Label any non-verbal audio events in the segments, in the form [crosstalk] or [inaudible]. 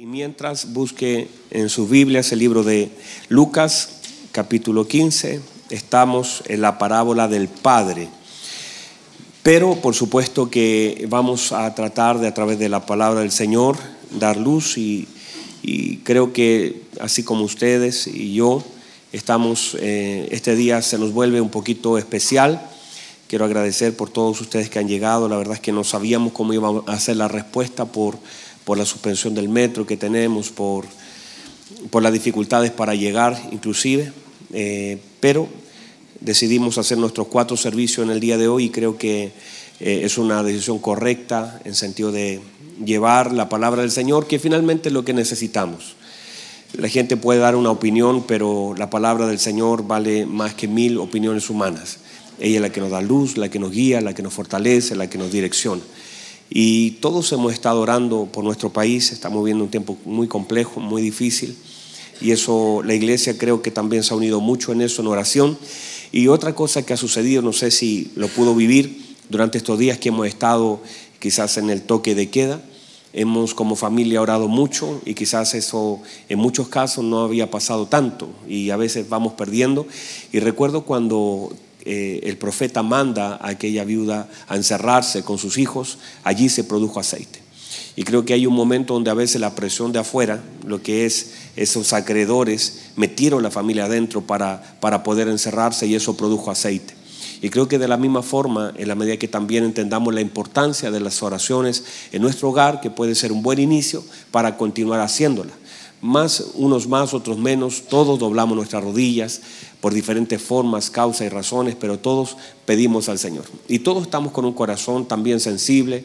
Y mientras busque en sus Biblias el libro de Lucas, capítulo 15, estamos en la parábola del Padre. Pero por supuesto que vamos a tratar de a través de la palabra del Señor dar luz y, creo que así como ustedes y yo estamos, eh, este día se nos vuelve un poquito especial. Quiero agradecer por todos ustedes que han llegado. La verdad es que no sabíamos cómo iba a ser la respuesta por por la suspensión del metro que tenemos, por, por las dificultades para llegar inclusive, eh, pero decidimos hacer nuestros cuatro servicios en el día de hoy y creo que eh, es una decisión correcta en sentido de llevar la palabra del Señor, que finalmente es lo que necesitamos. La gente puede dar una opinión, pero la palabra del Señor vale más que mil opiniones humanas. Ella es la que nos da luz, la que nos guía, la que nos fortalece, la que nos direcciona. Y todos hemos estado orando por nuestro país, estamos viviendo un tiempo muy complejo, muy difícil. Y eso, la iglesia creo que también se ha unido mucho en eso, en oración. Y otra cosa que ha sucedido, no sé si lo pudo vivir durante estos días que hemos estado quizás en el toque de queda, hemos como familia orado mucho y quizás eso en muchos casos no había pasado tanto y a veces vamos perdiendo. Y recuerdo cuando eh, el profeta manda a aquella viuda a encerrarse con sus hijos, allí se produjo aceite. Y creo que hay un momento donde a veces la presión de afuera, lo que es esos acreedores, metieron la familia adentro para, para poder encerrarse y eso produjo aceite. Y creo que de la misma forma, en la medida que también entendamos la importancia de las oraciones en nuestro hogar, que puede ser un buen inicio para continuar haciéndola. Más, unos más, otros menos, todos doblamos nuestras rodillas, por diferentes formas, causas y razones, pero todos pedimos al Señor. Y todos estamos con un corazón también sensible.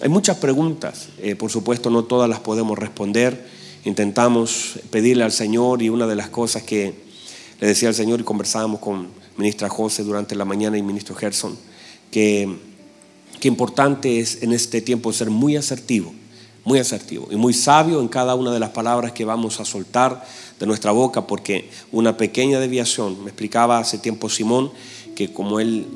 Hay muchas preguntas, eh, por supuesto no todas las podemos responder. Intentamos pedirle al Señor y una de las cosas que le decía al Señor y conversábamos con ministra José durante la mañana y ministro Gerson, que, que importante es en este tiempo ser muy asertivo, muy asertivo y muy sabio en cada una de las palabras que vamos a soltar de nuestra boca, porque una pequeña deviación, me explicaba hace tiempo Simón, que como él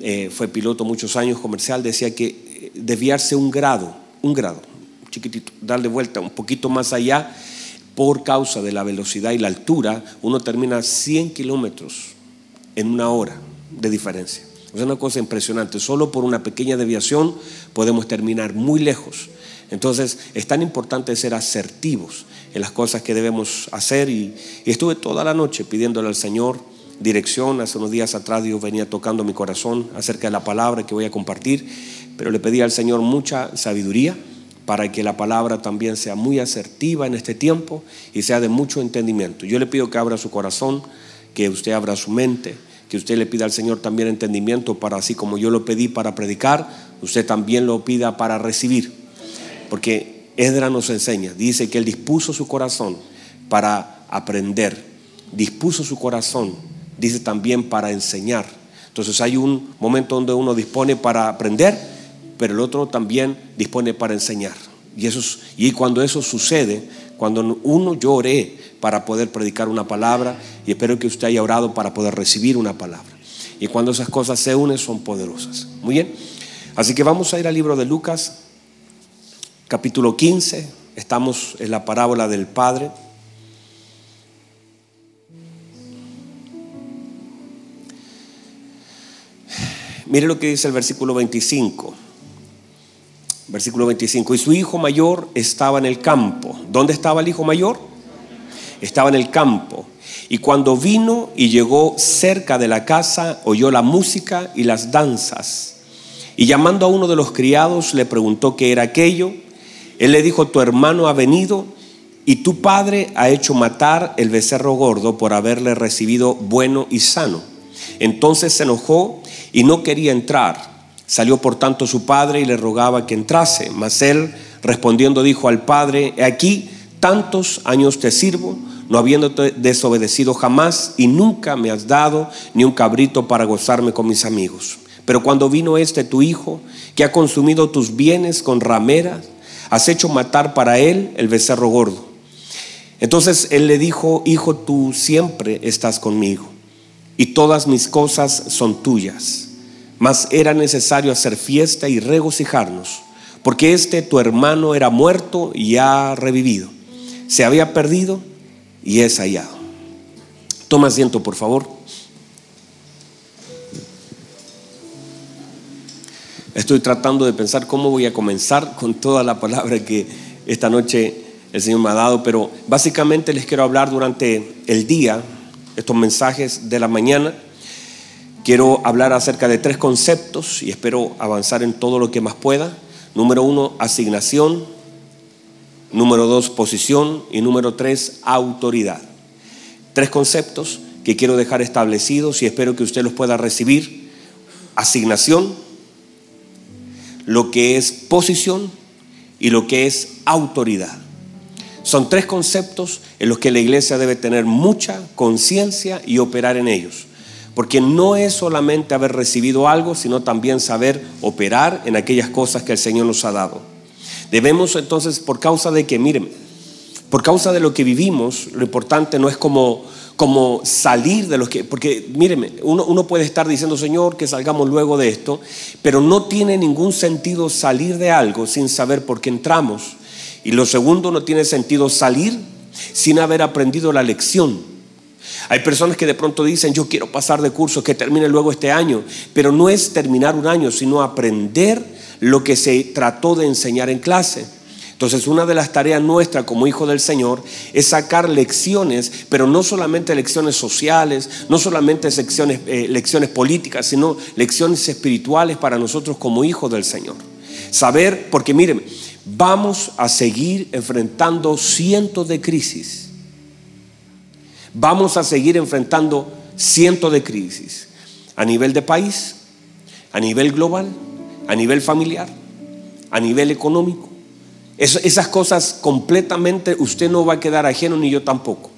eh, fue piloto muchos años comercial, decía que eh, desviarse un grado, un grado, chiquitito, darle vuelta un poquito más allá, por causa de la velocidad y la altura, uno termina 100 kilómetros en una hora de diferencia. Es una cosa impresionante. Solo por una pequeña deviación podemos terminar muy lejos. Entonces es tan importante ser asertivos en las cosas que debemos hacer y, estuve toda la noche pidiéndole al Señor dirección. Hace unos días atrás Dios venía tocando mi corazón acerca de la palabra que voy a compartir, pero le pedí al Señor mucha sabiduría para que la palabra también sea muy asertiva en este tiempo y sea de mucho entendimiento. Yo le pido que abra su corazón, que usted abra su mente, que usted le pida al Señor también entendimiento para así como yo lo pedí para predicar, usted también lo pida para recibir. Porque Edra nos enseña, dice que él dispuso su corazón para aprender, dispuso su corazón, dice también para enseñar. Entonces hay un momento donde uno dispone para aprender, pero el otro también dispone para enseñar. Y, eso, y cuando eso sucede, cuando uno llore para poder predicar una palabra, y espero que usted haya orado para poder recibir una palabra. Y cuando esas cosas se unen son poderosas. Muy bien. Así que vamos a ir al libro de Lucas, capítulo 15, estamos en la parábola del Padre. Mire lo que dice el versículo 25. Versículo 25. Y su hijo mayor estaba en el campo. ¿Dónde estaba el hijo mayor? Estaba en el campo. Y cuando vino y llegó cerca de la casa, oyó la música y las danzas. Y llamando a uno de los criados, le preguntó qué era aquello. Él le dijo, tu hermano ha venido y tu padre ha hecho matar el becerro gordo por haberle recibido bueno y sano. Entonces se enojó y no quería entrar. Salió por tanto su padre y le rogaba que entrase. Mas él respondiendo dijo al padre, aquí tantos años te sirvo, no habiéndote desobedecido jamás y nunca me has dado ni un cabrito para gozarme con mis amigos. Pero cuando vino este tu hijo, que ha consumido tus bienes con rameras, has hecho matar para él el becerro gordo. Entonces él le dijo, hijo, tú siempre estás conmigo y todas mis cosas son tuyas. Mas era necesario hacer fiesta y regocijarnos, porque este tu hermano era muerto y ha revivido, se había perdido y es hallado. Toma asiento, por favor. Estoy tratando de pensar cómo voy a comenzar con toda la palabra que esta noche el Señor me ha dado, pero básicamente les quiero hablar durante el día, estos mensajes de la mañana. Quiero hablar acerca de tres conceptos y espero avanzar en todo lo que más pueda. Número uno, asignación. Número dos, posición. Y número tres, autoridad. Tres conceptos que quiero dejar establecidos y espero que usted los pueda recibir. Asignación, lo que es posición y lo que es autoridad. Son tres conceptos en los que la iglesia debe tener mucha conciencia y operar en ellos. Porque no es solamente haber recibido algo, sino también saber operar en aquellas cosas que el Señor nos ha dado. Debemos entonces, por causa de que, miren, por causa de lo que vivimos, lo importante no es como, como salir de los que, porque míreme, uno, uno puede estar diciendo, Señor, que salgamos luego de esto, pero no tiene ningún sentido salir de algo sin saber por qué entramos. Y lo segundo, no tiene sentido salir sin haber aprendido la lección. Hay personas que de pronto dicen, yo quiero pasar de curso, que termine luego este año, pero no es terminar un año, sino aprender lo que se trató de enseñar en clase. Entonces, una de las tareas nuestras como hijo del Señor es sacar lecciones, pero no solamente lecciones sociales, no solamente lecciones, eh, lecciones políticas, sino lecciones espirituales para nosotros como hijos del Señor. Saber, porque miren, vamos a seguir enfrentando cientos de crisis. Vamos a seguir enfrentando cientos de crisis a nivel de país, a nivel global, a nivel familiar, a nivel económico. Esas cosas completamente usted no va a quedar ajeno ni yo tampoco.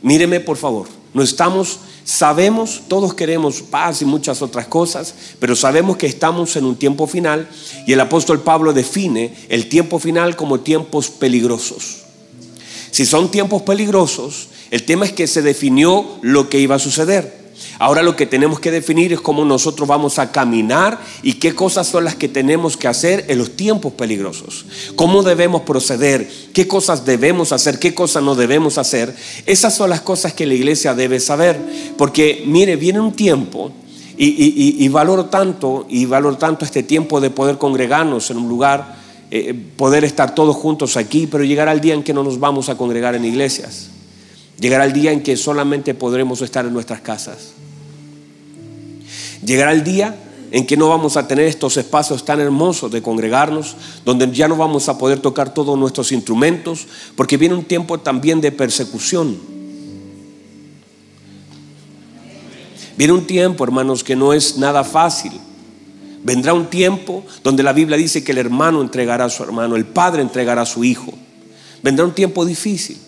Míreme por favor, no estamos Sabemos, todos queremos paz y muchas otras cosas, pero sabemos que estamos en un tiempo final y el apóstol Pablo define el tiempo final como tiempos peligrosos. Si son tiempos peligrosos, el tema es que se definió lo que iba a suceder. Ahora lo que tenemos que definir es cómo nosotros vamos a caminar y qué cosas son las que tenemos que hacer en los tiempos peligrosos. Cómo debemos proceder, qué cosas debemos hacer, qué cosas no debemos hacer. Esas son las cosas que la iglesia debe saber. Porque mire, viene un tiempo y, valoro tanto y valoro tanto este tiempo de poder congregarnos en un lugar, eh, poder estar todos juntos aquí, pero llegar al día en que no nos vamos a congregar en iglesias. Llegará el día en que solamente podremos estar en nuestras casas. Llegará el día en que no vamos a tener estos espacios tan hermosos de congregarnos, donde ya no vamos a poder tocar todos nuestros instrumentos, porque viene un tiempo también de persecución. Viene un tiempo, hermanos, que no es nada fácil. Vendrá un tiempo donde la Biblia dice que el hermano entregará a su hermano, el padre entregará a su hijo. Vendrá un tiempo difícil.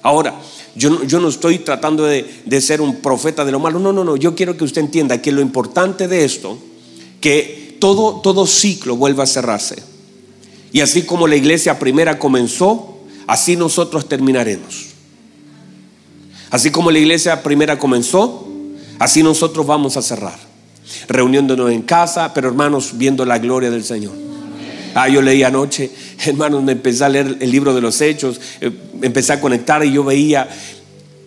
Ahora, yo, no estoy tratando de, ser un profeta de lo malo. No, no, no. Yo quiero que usted entienda que lo importante de esto, que todo, todo ciclo vuelva a cerrarse. Y así como la iglesia primera comenzó, así nosotros terminaremos. Así como la iglesia primera comenzó, así nosotros vamos a cerrar. Reuniéndonos en casa, pero hermanos, viendo la gloria del Señor. Ah, yo leí anoche, [laughs] hermanos, me empecé a leer el libro de los hechos, eh, empecé a conectar y yo veía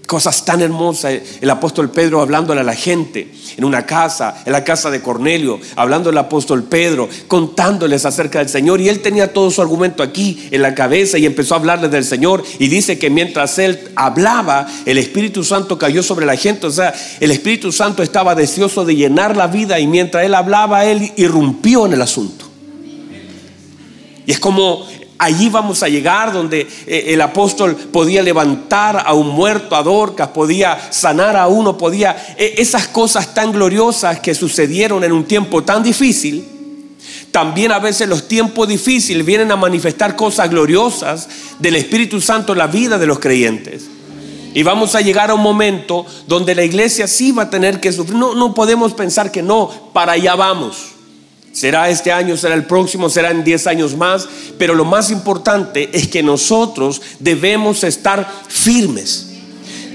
cosas tan hermosas. El apóstol Pedro hablándole a la gente en una casa, en la casa de Cornelio, hablando el apóstol Pedro, contándoles acerca del Señor. Y él tenía todo su argumento aquí en la cabeza y empezó a hablarles del Señor. Y dice que mientras él hablaba, el Espíritu Santo cayó sobre la gente. O sea, el Espíritu Santo estaba deseoso de llenar la vida y mientras él hablaba, él irrumpió en el asunto. Y es como allí vamos a llegar donde eh, el apóstol podía levantar a un muerto, a Dorcas, podía sanar a uno, podía... Eh, esas cosas tan gloriosas que sucedieron en un tiempo tan difícil, también a veces los tiempos difíciles vienen a manifestar cosas gloriosas del Espíritu Santo en la vida de los creyentes. Y vamos a llegar a un momento donde la iglesia sí va a tener que sufrir. No, no podemos pensar que no, para allá vamos. Será este año, será el próximo, será en 10 años más, pero lo más importante es que nosotros debemos estar firmes.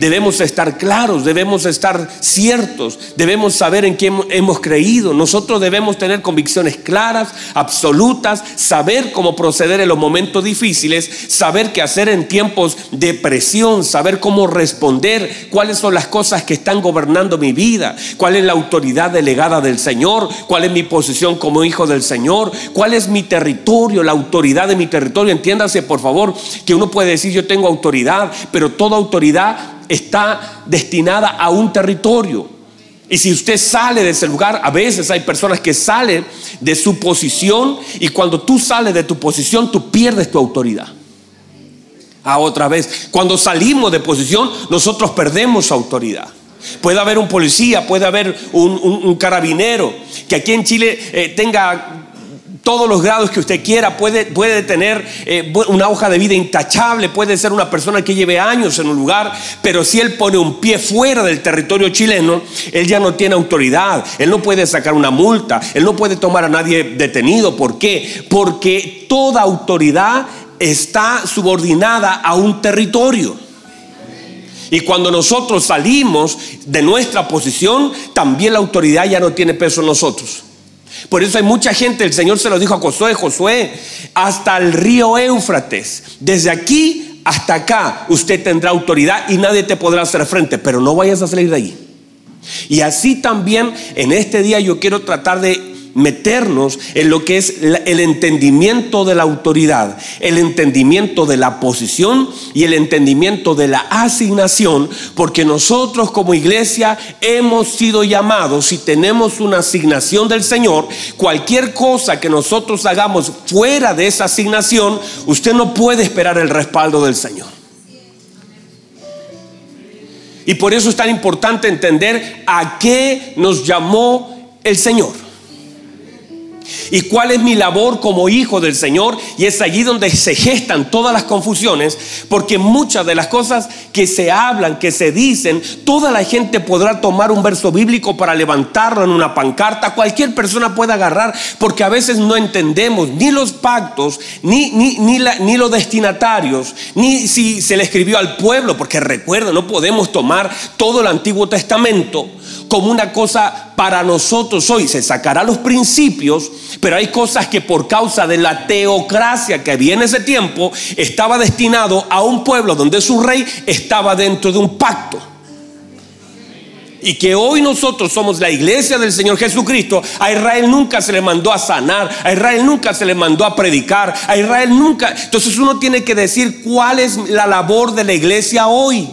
Debemos estar claros, debemos estar ciertos, debemos saber en quién hemos creído. Nosotros debemos tener convicciones claras, absolutas, saber cómo proceder en los momentos difíciles, saber qué hacer en tiempos de presión, saber cómo responder, cuáles son las cosas que están gobernando mi vida, cuál es la autoridad delegada del Señor, cuál es mi posición como hijo del Señor, cuál es mi territorio, la autoridad de mi territorio. Entiéndase, por favor, que uno puede decir yo tengo autoridad, pero toda autoridad está destinada a un territorio. Y si usted sale de ese lugar, a veces hay personas que salen de su posición y cuando tú sales de tu posición, tú pierdes tu autoridad. A otra vez, cuando salimos de posición, nosotros perdemos autoridad. Puede haber un policía, puede haber un, carabinero que aquí en Chile eh, tenga todos los grados que usted quiera, puede, puede tener eh, una hoja de vida intachable, puede ser una persona que lleve años en un lugar, pero si él pone un pie fuera del territorio chileno, él ya no tiene autoridad, él no puede sacar una multa, él no puede tomar a nadie detenido. ¿Por qué? Porque toda autoridad está subordinada a un territorio. Y cuando nosotros salimos de nuestra posición, también la autoridad ya no tiene peso en nosotros. Por eso hay mucha gente, el Señor se lo dijo a Josué, Josué, hasta el río Éufrates, desde aquí hasta acá usted tendrá autoridad y nadie te podrá hacer frente, pero no vayas a salir de ahí. Y así también en este día yo quiero tratar de meternos en lo que es el entendimiento de la autoridad, el entendimiento de la posición y el entendimiento de la asignación, porque nosotros como iglesia hemos sido llamados y tenemos una asignación del Señor, cualquier cosa que nosotros hagamos fuera de esa asignación, usted no puede esperar el respaldo del Señor. Y por eso es tan importante entender a qué nos llamó el Señor y cuál es mi labor como hijo del Señor. Y es allí donde se gestan todas las confusiones, porque muchas de las cosas que se hablan, que se dicen, toda la gente podrá tomar un verso bíblico para levantarlo en una pancarta, cualquier persona puede agarrar, porque a veces no entendemos ni los pactos, ni, ni, ni, ni los destinatarios, ni si se le escribió al pueblo, porque recuerda, no podemos tomar todo el Antiguo Testamento como una cosa para nosotros hoy. Se sacará los principios, pero hay cosas que por causa de la teocracia que había en ese tiempo, estaba destinado a un pueblo donde su rey estaba dentro de un pacto. Y que hoy nosotros somos la iglesia del Señor Jesucristo, a Israel nunca se le mandó a sanar, a Israel nunca se le mandó a predicar, a Israel nunca... Entonces uno tiene que decir cuál es la labor de la iglesia hoy.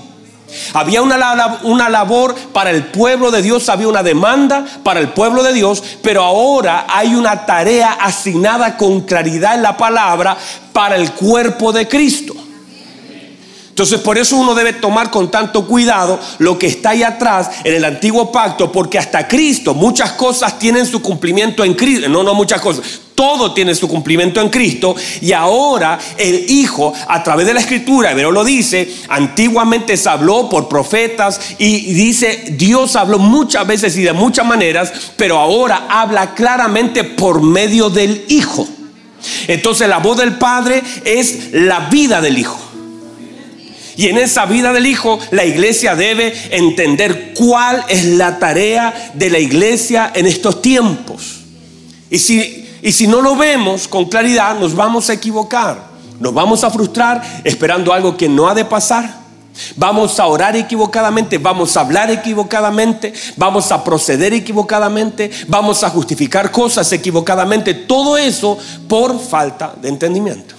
Había una, una, labor para el pueblo de Dios, había una demanda para el pueblo de Dios, pero ahora hay una tarea asignada con claridad en la palabra para el cuerpo de Cristo. Entonces por eso uno debe tomar con tanto cuidado lo que está ahí atrás en el antiguo pacto, porque hasta Cristo muchas cosas tienen su cumplimiento en Cristo. No, no muchas cosas. Todo tiene su cumplimiento en Cristo y ahora el Hijo a través de la Escritura, pero lo dice, antiguamente se habló por profetas y dice, Dios habló muchas veces y de muchas maneras, pero ahora habla claramente por medio del Hijo. Entonces la voz del Padre es la vida del Hijo. Y en esa vida del Hijo, la iglesia debe entender cuál es la tarea de la iglesia en estos tiempos. Y si, y si no lo vemos con claridad, nos vamos a equivocar. Nos vamos a frustrar esperando algo que no ha de pasar. Vamos a orar equivocadamente, vamos a hablar equivocadamente, vamos a proceder equivocadamente, vamos a justificar cosas equivocadamente. Todo eso por falta de entendimiento.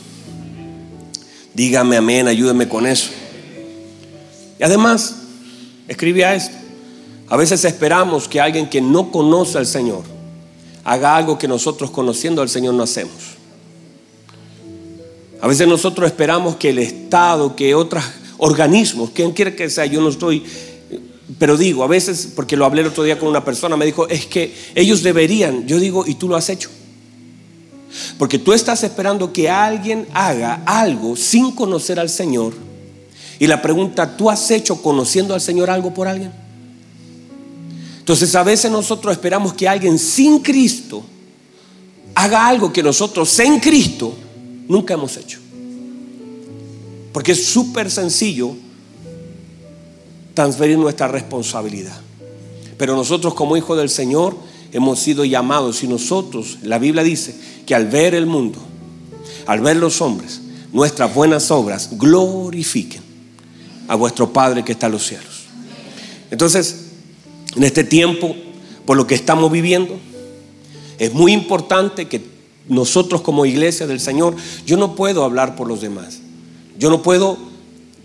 Dígame amén, ayúdeme con eso. Y además, escribía esto. A veces esperamos que alguien que no conoce al Señor haga algo que nosotros conociendo al Señor no hacemos. A veces nosotros esperamos que el Estado, que otros organismos, quien quiera que sea, yo no estoy, pero digo, a veces, porque lo hablé el otro día con una persona, me dijo, es que ellos deberían, yo digo, y tú lo has hecho. Porque tú estás esperando que alguien haga algo sin conocer al Señor y la pregunta, ¿tú has hecho conociendo al Señor algo por alguien? Entonces a veces nosotros esperamos que alguien sin Cristo haga algo que nosotros en Cristo nunca hemos hecho. Porque es súper sencillo transferir nuestra responsabilidad. Pero nosotros como hijos del Señor hemos sido llamados y nosotros, la Biblia dice que al ver el mundo, al ver los hombres, nuestras buenas obras glorifiquen a vuestro Padre que está en los cielos. Entonces, en este tiempo, por lo que estamos viviendo, es muy importante que nosotros como iglesia del Señor, yo no puedo hablar por los demás. Yo no puedo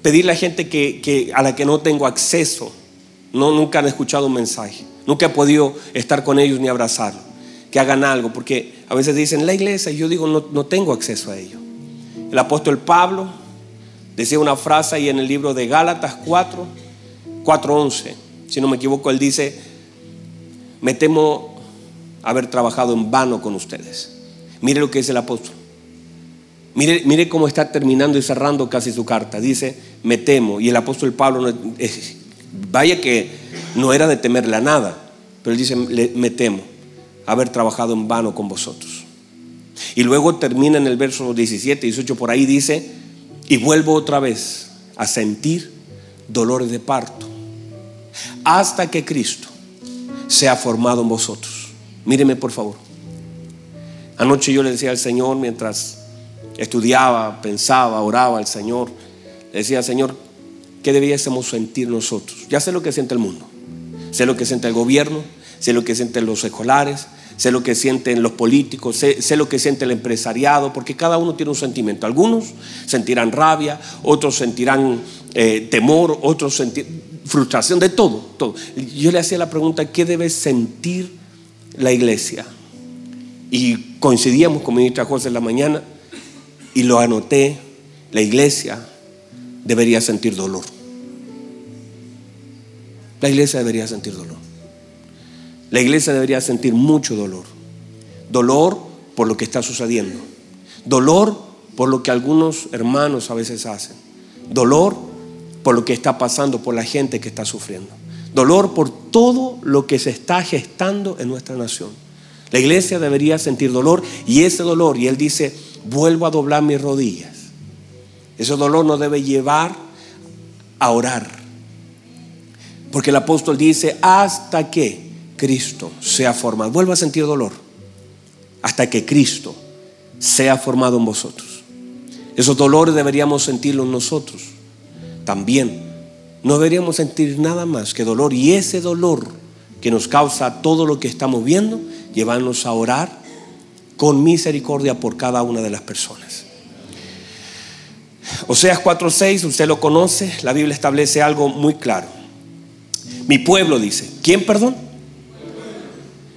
pedirle a gente que, a la que no tengo acceso. No, nunca han escuchado un mensaje. Nunca he podido estar con ellos ni abrazarlos. Que hagan algo. Porque a veces dicen la iglesia y yo digo no, no tengo acceso a ello. El apóstol Pablo decía una frase ahí en el libro de Gálatas 4, 4.11. Si no me equivoco, él dice, me temo haber trabajado en vano con ustedes. Mire lo que dice el apóstol. Mire, mire cómo está terminando y cerrando casi su carta. Dice, me temo. Y el apóstol Pablo, vaya que no era de temerle a nada, pero él dice, me temo haber trabajado en vano con vosotros. Y luego termina en el verso 17, 18, por ahí dice, y vuelvo otra vez a sentir dolores de parto, hasta que Cristo sea formado en vosotros. Míreme por favor. Anoche yo le decía al Señor mientras estudiaba, pensaba, oraba al Señor, le decía, Señor, ¿qué debiésemos sentir nosotros? Ya sé lo que siente el mundo, sé lo que siente el gobierno, sé lo que sienten los escolares, sé lo que sienten los políticos, sé, lo que siente el empresariado, porque cada uno tiene un sentimiento. Algunos sentirán rabia, otros sentirán eh, temor, otros sentirán frustración, de todo, todo. Yo le hacía la pregunta, ¿qué debe sentir la iglesia? Y coincidíamos con ministra José en la mañana y lo anoté, la iglesia debería sentir dolor. La iglesia debería sentir dolor. La iglesia debería sentir mucho dolor. Dolor por lo que está sucediendo. Dolor por lo que algunos hermanos a veces hacen. Dolor por lo que está pasando, por la gente que está sufriendo. Dolor por todo lo que se está gestando en nuestra nación. La iglesia debería sentir dolor y ese dolor, y él dice, vuelvo a doblar mis rodillas. Ese dolor nos debe llevar a orar. Porque el apóstol dice, hasta que Cristo sea formado. Vuelva a sentir dolor hasta que Cristo sea formado en vosotros. Esos dolores deberíamos sentirlos nosotros también. No deberíamos sentir nada más que dolor y ese dolor que nos causa todo lo que estamos viendo, llevarnos a orar con misericordia por cada una de las personas. Oseas 4:6, usted lo conoce, la Biblia establece algo muy claro. Mi pueblo dice, ¿quién perdón?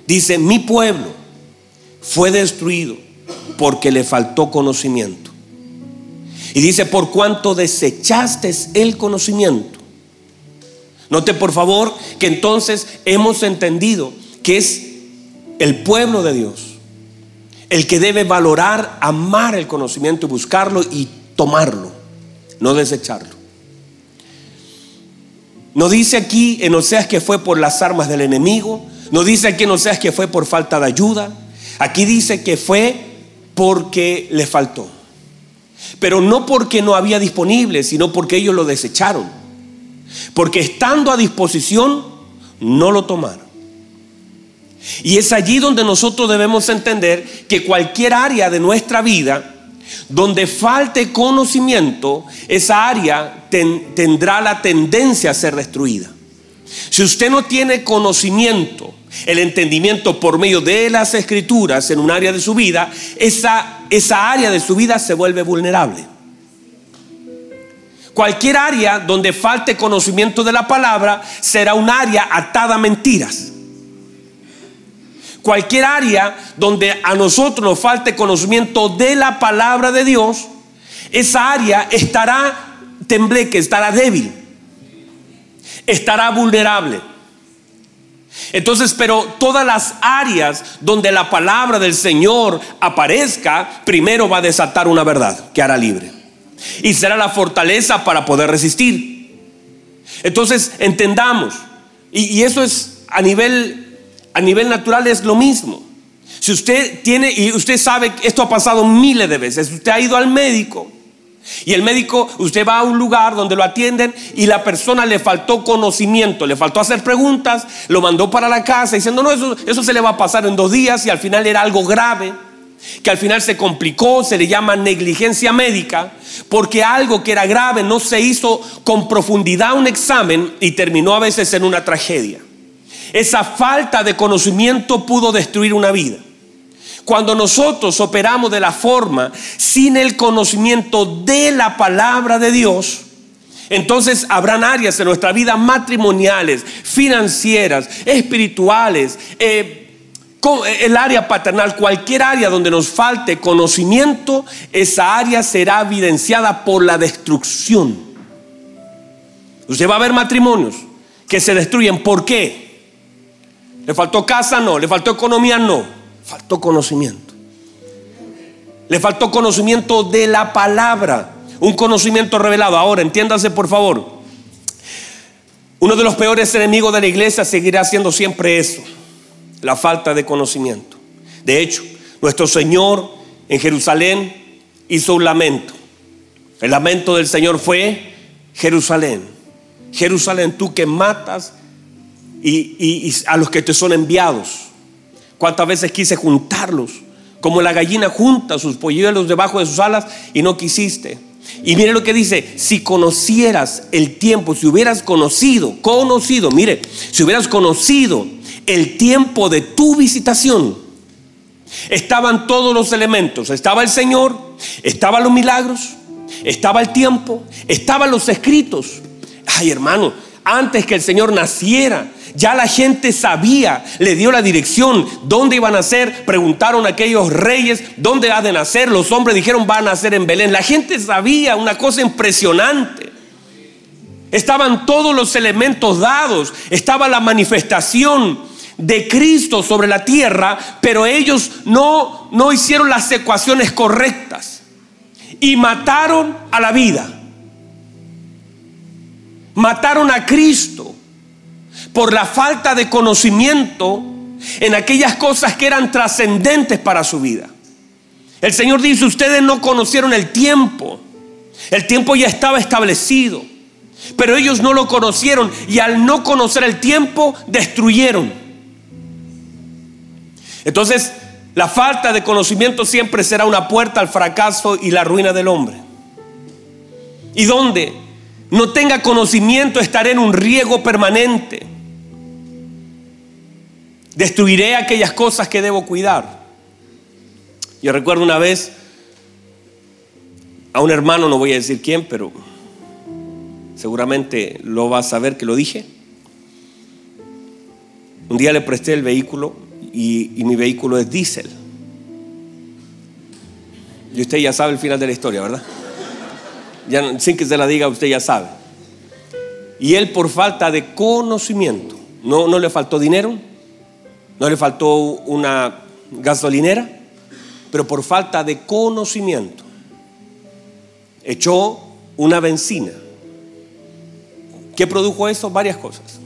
Dice, mi pueblo fue destruido porque le faltó conocimiento. Y dice, por cuanto desechaste el conocimiento. Note por favor que entonces hemos entendido que es el pueblo de Dios el que debe valorar, amar el conocimiento y buscarlo y tomarlo, no desecharlo. No dice aquí en Oseas que fue por las armas del enemigo, no dice aquí no seas que fue por falta de ayuda. Aquí dice que fue porque le faltó. Pero no porque no había disponible, sino porque ellos lo desecharon. Porque estando a disposición, no lo tomaron. Y es allí donde nosotros debemos entender que cualquier área de nuestra vida donde falte conocimiento, esa área tendrá la tendencia a ser destruida. Si usted no tiene conocimiento, el entendimiento por medio de las escrituras en un área de su vida, esa, esa área de su vida se vuelve vulnerable. Cualquier área donde falte conocimiento de la palabra será un área atada a mentiras. Cualquier área donde a nosotros nos falte conocimiento de la palabra de Dios, esa área estará tembleque, estará débil, estará vulnerable. Entonces, pero todas las áreas donde la palabra del Señor aparezca, primero va a desatar una verdad que hará libre. Y será la fortaleza para poder resistir. Entonces, entendamos. Y, eso es a nivel, a nivel natural es lo mismo. Si usted tiene, y usted sabe que esto ha pasado miles de veces, usted ha ido al médico Y el médico, usted va a un lugar donde lo atienden y la persona le faltó conocimiento, le faltó hacer preguntas, lo mandó para la casa diciendo, no, eso, eso se le va a pasar en dos días y al final era algo grave, que al final se complicó, se le llama negligencia médica, porque algo que era grave no se hizo con profundidad un examen y terminó a veces en una tragedia. Esa falta de conocimiento pudo destruir una vida. Cuando nosotros operamos de la forma sin el conocimiento de la palabra de Dios, entonces habrán áreas en nuestra vida matrimoniales, financieras, espirituales, eh, el área paternal, cualquier área donde nos falte conocimiento, esa área será evidenciada por la destrucción. Usted va a ver matrimonios que se destruyen. ¿Por qué? ¿Le faltó casa? No. ¿Le faltó economía? No faltó conocimiento. Le faltó conocimiento de la palabra, un conocimiento revelado. Ahora, entiéndase por favor, uno de los peores enemigos de la iglesia seguirá siendo siempre eso, la falta de conocimiento. De hecho, nuestro Señor en Jerusalén hizo un lamento. El lamento del Señor fue Jerusalén. Jerusalén, tú que matas y, a los que te son enviados. ¿Cuántas veces quise juntarlos? Como la gallina junta sus polluelos debajo de sus alas y no quisiste. Y mire lo que dice, si conocieras el tiempo, si hubieras conocido, conocido, mire, si hubieras conocido el tiempo de tu visitación, estaban todos los elementos, estaba el Señor, estaban los milagros, estaba el tiempo, estaban los escritos. Ay hermano, antes que el Señor naciera, ya la gente sabía, le dio la dirección, dónde iban a nacer. Preguntaron a aquellos reyes, dónde ha de nacer. Los hombres dijeron, van a nacer en Belén. La gente sabía una cosa impresionante. Estaban todos los elementos dados, estaba la manifestación de Cristo sobre la tierra, pero ellos no, no hicieron las ecuaciones correctas y mataron a la vida. Mataron a Cristo por la falta de conocimiento en aquellas cosas que eran trascendentes para su vida. El Señor dice, ustedes no conocieron el tiempo. El tiempo ya estaba establecido. Pero ellos no lo conocieron y al no conocer el tiempo destruyeron. Entonces, la falta de conocimiento siempre será una puerta al fracaso y la ruina del hombre. ¿Y dónde? No tenga conocimiento, estaré en un riego permanente. Destruiré aquellas cosas que debo cuidar. Yo recuerdo una vez a un hermano, no voy a decir quién, pero seguramente lo va a saber que lo dije. Un día le presté el vehículo y, mi vehículo es diésel. Y usted ya sabe el final de la historia, ¿verdad? Sin que se la diga, usted ya sabe. Y él por falta de conocimiento, no, no le faltó dinero, no le faltó una gasolinera, pero por falta de conocimiento echó una benzina. ¿Qué produjo eso? Varias cosas.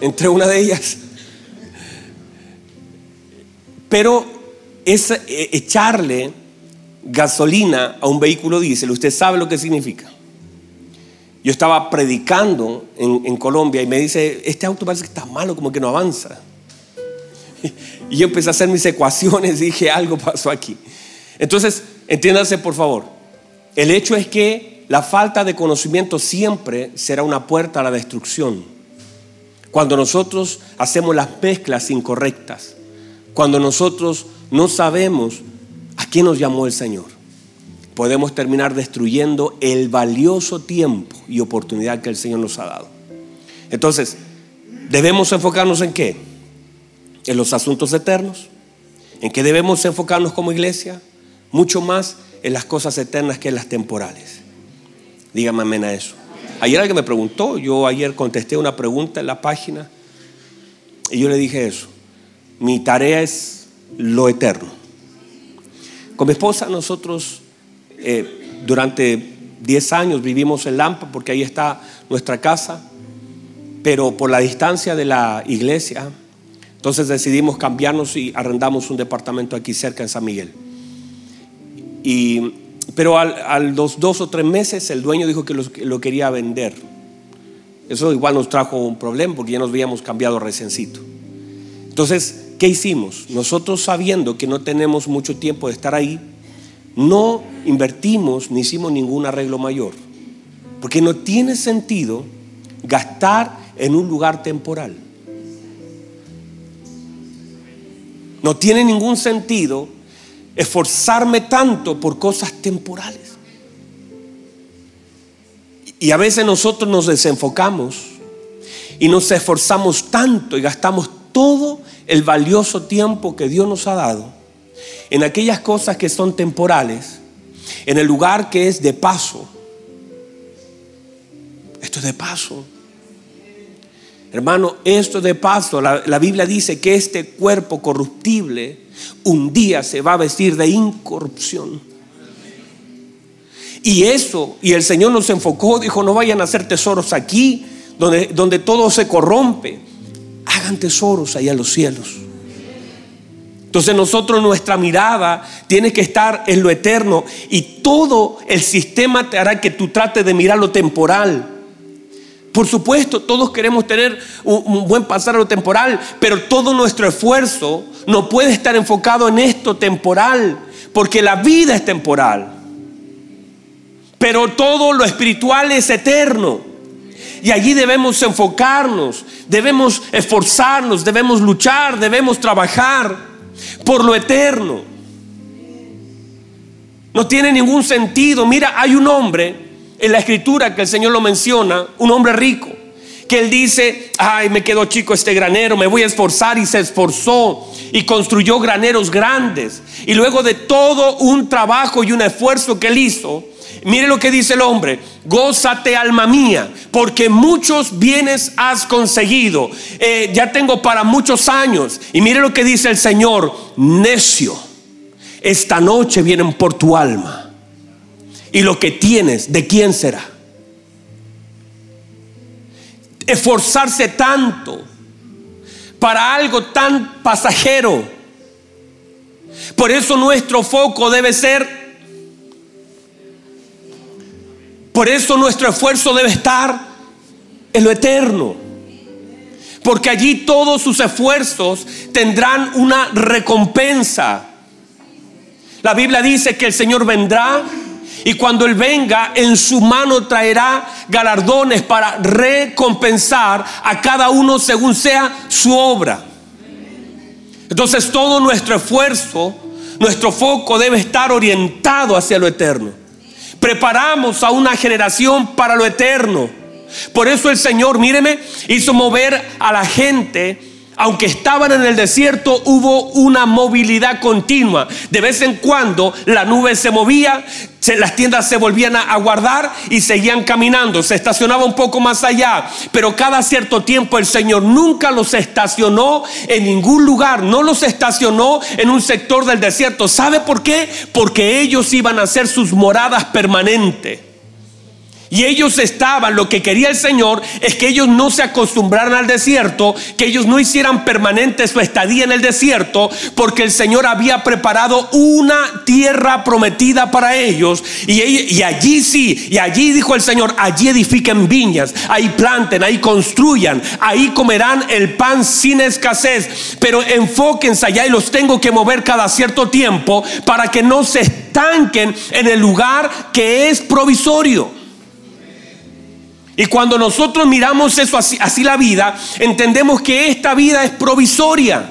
Entre una de ellas. Pero es eh, echarle gasolina a un vehículo diésel, usted sabe lo que significa. Yo estaba predicando en, en Colombia y me dice, este auto parece que está malo, como que no avanza. [laughs] Y yo empecé a hacer mis ecuaciones y [laughs] dije, algo pasó aquí. Entonces, entiéndase por favor, el hecho es que la falta de conocimiento siempre será una puerta a la destrucción. Cuando nosotros hacemos las mezclas incorrectas, cuando nosotros no sabemos a quién nos llamó el Señor, podemos terminar destruyendo el valioso tiempo y oportunidad que el Señor nos ha dado. Entonces, debemos enfocarnos en qué? En los asuntos eternos, en que debemos enfocarnos como iglesia, mucho más en las cosas eternas que en las temporales. Dígame amén a eso. Ayer alguien me preguntó, yo ayer contesté una pregunta en la página y yo le dije eso. Mi tarea es lo eterno. Con mi esposa nosotros eh, durante 10 años vivimos en Lampa porque ahí está nuestra casa, pero por la distancia de la iglesia entonces decidimos cambiarnos y arrendamos un departamento aquí cerca en San Miguel. Y pero a los dos o tres meses el dueño dijo que lo, quería vender. Eso igual nos trajo un problema porque ya nos habíamos cambiado recencito. Entonces, ¿qué hicimos? Nosotros sabiendo que no tenemos mucho tiempo de estar ahí, no invertimos ni hicimos ningún arreglo mayor. Porque no tiene sentido gastar en un lugar temporal. No tiene ningún sentido esforzarme tanto por cosas temporales. Y a veces nosotros nos desenfocamos y nos esforzamos tanto y gastamos todo el valioso tiempo que Dios nos ha dado en aquellas cosas que son temporales, en el lugar que es de paso. Esto es de paso. Hermano, esto de paso, la, Biblia dice que este cuerpo corruptible un día se va a vestir de incorrupción. Y eso, y el Señor nos enfocó, dijo, no vayan a hacer tesoros aquí, donde, donde todo se corrompe. Hagan tesoros allá en los cielos. Entonces nosotros nuestra mirada tiene que estar en lo eterno y todo el sistema te hará que tú trates de mirar lo temporal. Por supuesto, todos queremos tener un, buen lo temporal, pero todo nuestro esfuerzo no puede estar enfocado en esto temporal, porque la vida es temporal. Pero todo lo espiritual es eterno. Y allí debemos enfocarnos, debemos esforzarnos, debemos luchar, debemos trabajar por lo eterno. No tiene ningún sentido. Mira, hay un hombre en la escritura que el Señor lo menciona, un hombre rico, que él dice, ay, me quedó chico este granero, me voy a esforzar y se esforzó y construyó graneros grandes. Y luego de todo un trabajo y un esfuerzo que él hizo, mire lo que dice el hombre, gózate alma mía, porque muchos bienes has conseguido, eh, ya tengo para muchos años. Y mire lo que dice el Señor, necio, esta noche vienen por tu alma y lo que tienes, ¿de quién será? Esforzarse tanto para algo tan pasajero. Por eso nuestro foco debe ser, por eso nuestro esfuerzo debe estar en lo eterno. Porque allí todos sus esfuerzos tendrán una recompensa. La Biblia dice que el Señor vendrá y cuando Él venga, en su mano traerá galardones para recompensar a cada uno según sea su obra. Entonces todo nuestro esfuerzo, nuestro foco debe estar orientado hacia lo eterno. Preparamos a una generación para lo eterno. Por eso el Señor, míreme, hizo mover a la gente aunque estaban en el desierto, hubo una movilidad continua. De vez en cuando la nube se movía, las tiendas se volvían a, guardar y seguían caminando. Se estacionaba un poco más allá. Pero cada cierto tiempo el Señor nunca los estacionó en ningún lugar. No los estacionó en un sector del desierto. ¿Sabe por qué? Porque ellos iban a ser sus moradas permanentes. Y ellos estaban, lo que quería el Señor es que ellos no se acostumbraran al desierto, que ellos no hicieran permanente su estadía en el desierto, porque el Señor había preparado una tierra prometida para ellos. Y, allí sí, y allí dijo el Señor, allí edifiquen viñas, ahí planten, ahí construyan, ahí comerán el pan sin escasez. Pero enfóquense allá y los tengo que mover cada cierto tiempo para que no se estanquen en el lugar que es provisorio. Y cuando nosotros miramos eso así, la vida, entendemos que esta vida es provisoria.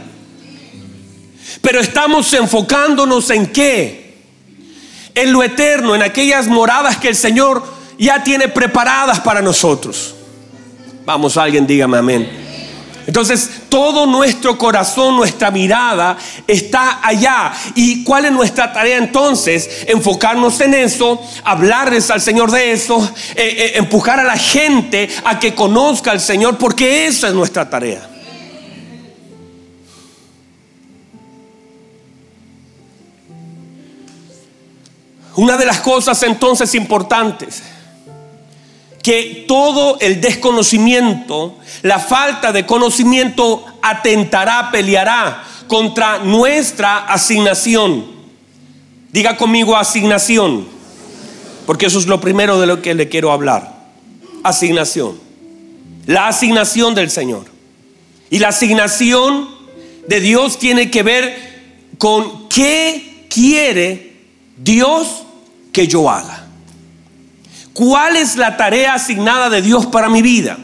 Pero estamos enfocándonos en qué? En lo eterno, en aquellas moradas que el Señor ya tiene preparadas para nosotros. Vamos, alguien dígame amén. Entonces, todo nuestro corazón, nuestra mirada está allá. ¿Y cuál es nuestra tarea entonces? Enfocarnos en eso, hablarles al Señor de eso, eh, eh, empujar a la gente a que conozca al Señor, porque esa es nuestra tarea. Una de las cosas entonces importantes que todo el desconocimiento, la falta de conocimiento atentará, peleará contra nuestra asignación. Diga conmigo asignación. porque eso es lo primero de lo que le quiero hablar. Asignación. La asignación del Señor. Y la asignación de Dios tiene que ver con qué quiere Dios que yo haga. ¿Cuál es la tarea asignada de Dios para mi vida?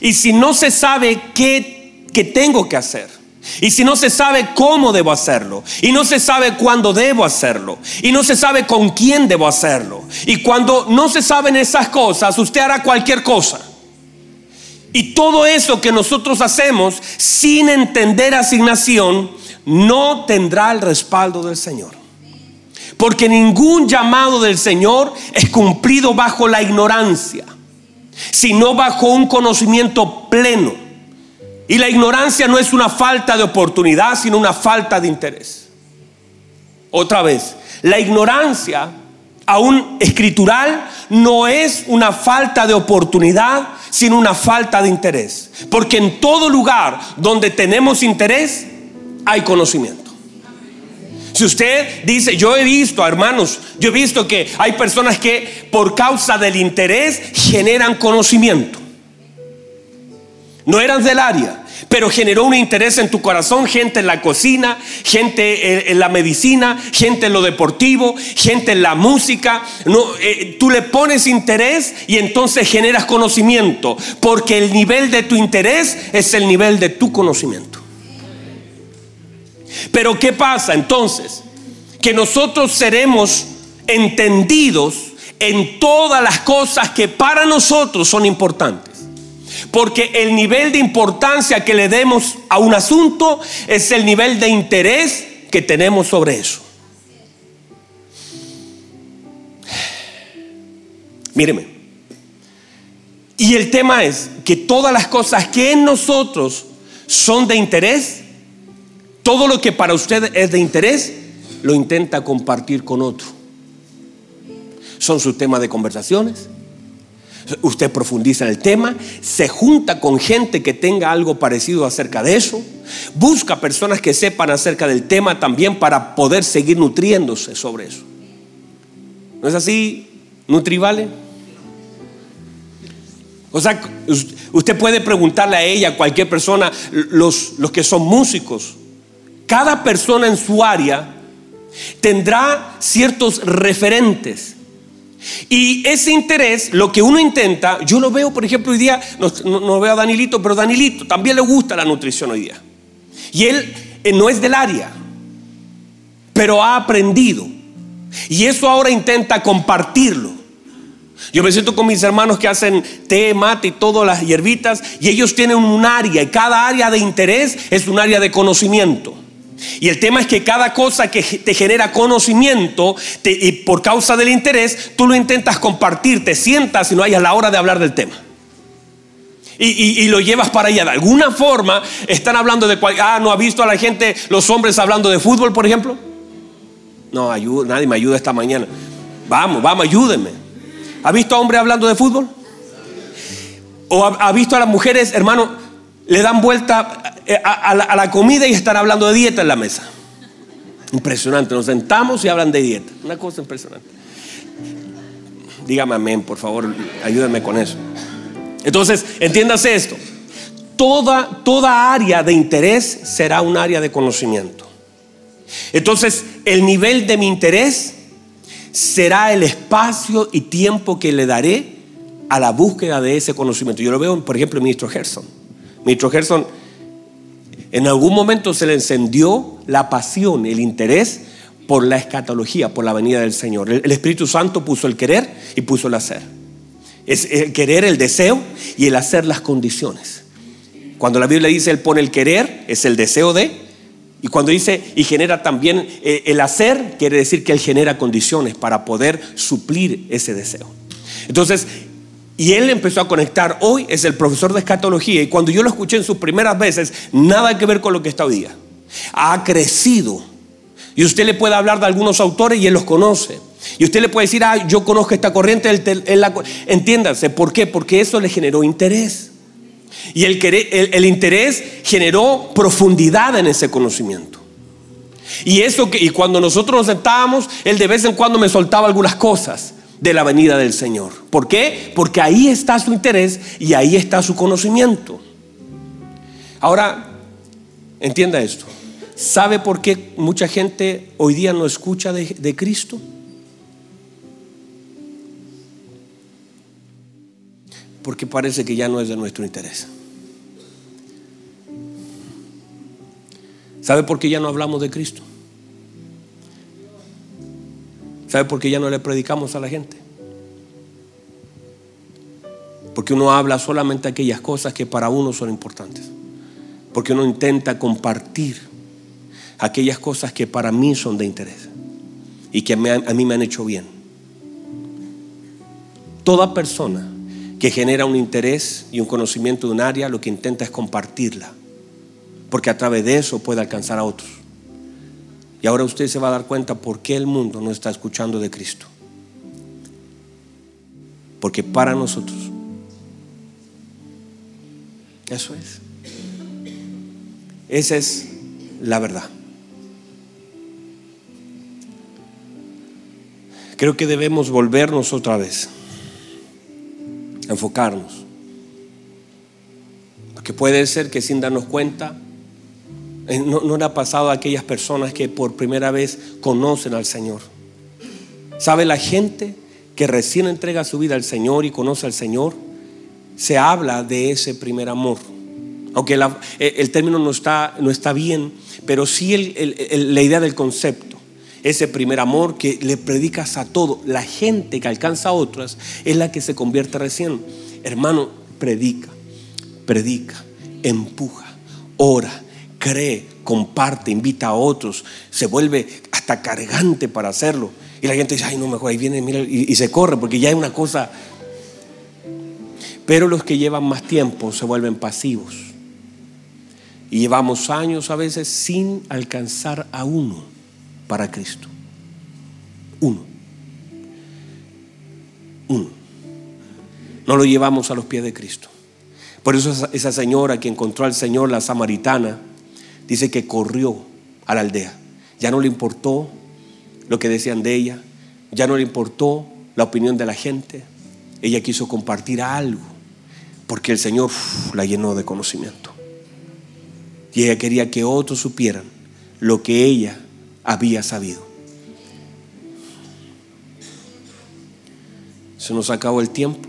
Y si no se sabe qué, tengo que hacer, y si no se sabe cómo debo hacerlo, y no se sabe cuándo debo hacerlo, y no se sabe con quién debo hacerlo, y cuando no se saben esas cosas, usted hará cualquier cosa. Y todo eso que nosotros hacemos sin entender asignación no tendrá el respaldo del Señor. Porque ningún llamado del Señor es cumplido bajo la ignorancia, sino bajo un conocimiento pleno. Y la ignorancia no es una falta de oportunidad, sino una falta de interés. Otra vez, la ignorancia, aún escritural, no es una falta de oportunidad, sino una falta de interés. Porque en todo lugar donde tenemos interés, hay conocimiento. Si usted dice, yo he visto, hermanos, yo he visto que hay personas que por causa del interés generan conocimiento. No eran del área, pero generó un interés en tu corazón, gente en la cocina, gente en, la medicina, gente en lo deportivo, gente en la música. Eh, tú le pones interés y entonces generas conocimiento, porque el nivel de tu interés es el nivel de tu conocimiento. Pero ¿qué pasa entonces? Que nosotros seremos entendidos en todas las cosas que para nosotros son importantes. Porque el nivel de importancia que le demos a un asunto es el nivel de interés que tenemos sobre eso. Míreme. Y el tema es que todas las cosas que en nosotros son de interés, todo lo que para usted es de interés, lo intenta compartir con otro. Son sus temas de conversaciones. Usted profundiza en el tema, se junta con gente que tenga algo parecido acerca de eso, busca personas que sepan acerca del tema también para poder seguir nutriéndose sobre eso. ¿No es así, Nutrivale? O sea, usted puede preguntarle a ella, a cualquier persona, los, los que son músicos, cada persona en su área tendrá ciertos referentes. Y ese interés, lo que uno intenta, yo lo veo, por ejemplo, hoy día, no, veo a Danilito, pero Danilito también le gusta la nutrición hoy día. Y él eh, no es del área, pero ha aprendido. Y eso ahora intenta compartirlo. Yo me siento con mis hermanos que hacen té, mate y todas las hierbitas, y ellos tienen un área, y cada área de interés es un área de conocimiento. Y el tema es que cada cosa que te genera conocimiento y por causa del interés, tú lo intentas compartir, te sientas y no hay a la hora de hablar del tema. Y, lo llevas para allá. De alguna forma están hablando de... Ah, ¿no ha visto a la gente, los hombres hablando de fútbol, por ejemplo? No, nadie me ayuda esta mañana. Vamos, vamos, ayúdenme. ¿Ha visto a hombres hablando de fútbol? ¿O ha visto a las mujeres, hermano, le dan vuelta eh, a, la, comida y están hablando de dieta en la mesa. Impresionante, nos sentamos y hablan de dieta. Una cosa impresionante. Dígame amén, por favor, ayúdenme con eso. Entonces, entiéndase esto. Toda, toda área de interés será un área de conocimiento. Entonces, el nivel de mi interés será el espacio y tiempo que le daré a la búsqueda de ese conocimiento. Yo lo veo, por ejemplo, el ministro Gerson. Ministro Gerson en algún momento se le encendió la pasión, el interés por la escatología, por la venida del Señor. El, Espíritu Santo puso el querer y puso el hacer. Es el querer, el deseo y el hacer las condiciones. Cuando la Biblia dice Él pone el querer, es el deseo de. Y cuando dice y genera también eh, el hacer, quiere decir que Él genera condiciones para poder suplir ese deseo. Entonces, y él empezó a conectar. Hoy es el profesor de escatología y cuando yo lo escuché en sus primeras veces, nada que ver con lo que está hoy día. Ha crecido. Y usted le puede hablar de algunos autores y él los conoce. Y usted le puede decir, ah, yo conozco esta corriente. Entiéndase, ¿por qué? Porque eso le generó interés. Y el, el interés generó profundidad en ese conocimiento. Y eso que, y cuando nosotros nos sentábamos, él de vez en cuando me soltaba algunas cosas de la venida del Señor. ¿Por qué? Porque ahí está su interés y ahí está su conocimiento. Ahora, entienda esto. ¿Sabe por qué mucha gente hoy día no escucha de, de Cristo? Porque parece que ya no es de nuestro interés. ¿Sabe por qué ya no hablamos de Cristo? ¿Sabe por qué ya no le predicamos a la gente? Porque uno habla solamente aquellas cosas que para uno son importantes. Porque uno intenta compartir aquellas cosas que para mí son de interés y que a mí me han hecho bien. Toda persona que genera un interés y un conocimiento de un área lo que intenta es compartirla, porque a través de eso puede alcanzar a otros. Y ahora usted se va a dar cuenta por qué el mundo no está escuchando de Cristo. Porque para nosotros, eso es. Esa es la verdad. Creo que debemos volvernos otra vez, enfocarnos. Porque puede ser que sin darnos cuenta eh, no, le ha pasado a aquellas personas que por primera vez conocen al Señor. ¿Sabe la gente que recién entrega su vida al Señor y conoce al Señor? Se habla de ese primer amor. Aunque eh, el término no está, no está bien, pero sí la idea del concepto. Ese primer amor que le predicas a todo. La gente que alcanza a otras es la que se convierte recién. Hermano, predica, predica, empuja, ora cree, comparte, invita a otros, se vuelve hasta cargante para hacerlo. Y la gente dice, ay, no, mejor ahí viene, mira, y, se corre, porque ya hay una cosa. Pero los que llevan más tiempo se vuelven pasivos. Y llevamos años a veces sin alcanzar a uno para Cristo. Uno. Uno. No lo llevamos a los pies de Cristo. Por eso esa señora que encontró al Señor, la samaritana, dice que corrió a la aldea. Ya no le importó lo que decían de ella, ya no le importó la opinión de la gente. Ella quiso compartir algo, porque el Señor la llenó de conocimiento. Y ella quería que otros supieran lo que ella había sabido. Se nos acabó el tiempo.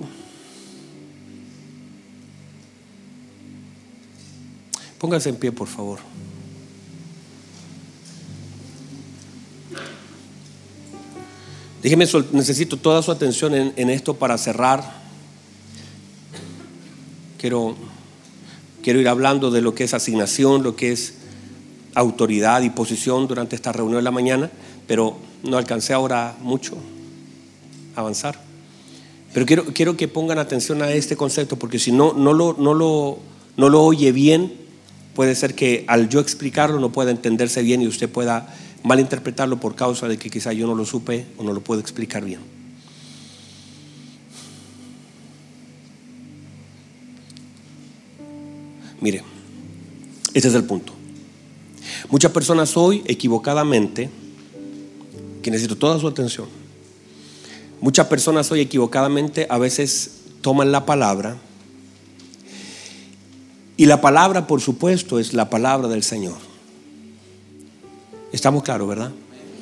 Póngase en pie, por favor. Déjeme, necesito toda su atención en, esto para cerrar. Quiero, quiero ir hablando de lo que es asignación, lo que es autoridad y posición durante esta reunión de la mañana, pero no alcancé ahora mucho a avanzar. Pero quiero, quiero que pongan atención a este concepto, porque si no, no, lo, no, lo, no lo oye bien, puede ser que al yo explicarlo no pueda entenderse bien y usted pueda malinterpretarlo por causa de que quizá yo no lo supe o no lo puedo explicar bien. Mire, este es el punto. Muchas personas hoy equivocadamente, que necesito toda su atención, muchas personas hoy equivocadamente a veces toman la palabra y la palabra, por supuesto, es la palabra del Señor. Estamos claros, ¿verdad?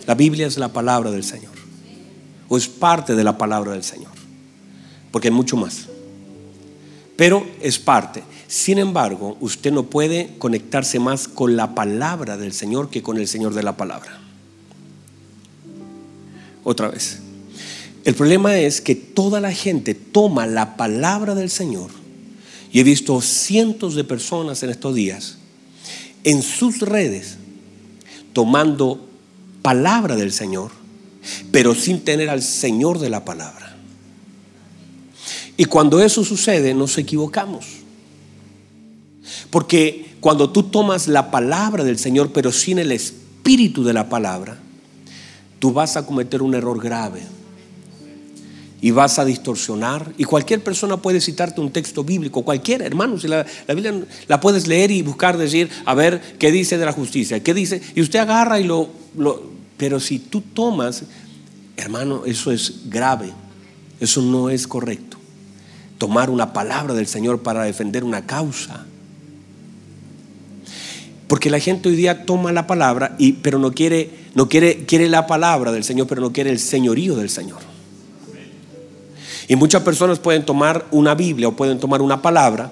La Biblia es la palabra del Señor. O es parte de la palabra del Señor. Porque hay mucho más. Pero es parte. Sin embargo, usted no puede conectarse más con la palabra del Señor que con el Señor de la palabra. Otra vez. El problema es que toda la gente toma la palabra del Señor. Y he visto cientos de personas en estos días en sus redes tomando palabra del Señor, pero sin tener al Señor de la palabra. Y cuando eso sucede, nos equivocamos. Porque cuando tú tomas la palabra del Señor, pero sin el espíritu de la palabra, tú vas a cometer un error grave y vas a distorsionar. Y cualquier persona puede citarte un texto bíblico, cualquiera, hermano. Si la, Biblia la puedes leer y buscar, decir, a ver qué dice de la justicia, qué dice, y usted agarra y lo, lo. Pero si tú tomas, hermano, eso es grave. Eso no es correcto. Tomar una palabra del Señor para defender una causa. Porque la gente hoy día toma la palabra, y, pero no quiere, no quiere, quiere la palabra del Señor, pero no quiere el señorío del Señor. Y muchas personas pueden tomar una Biblia o pueden tomar una palabra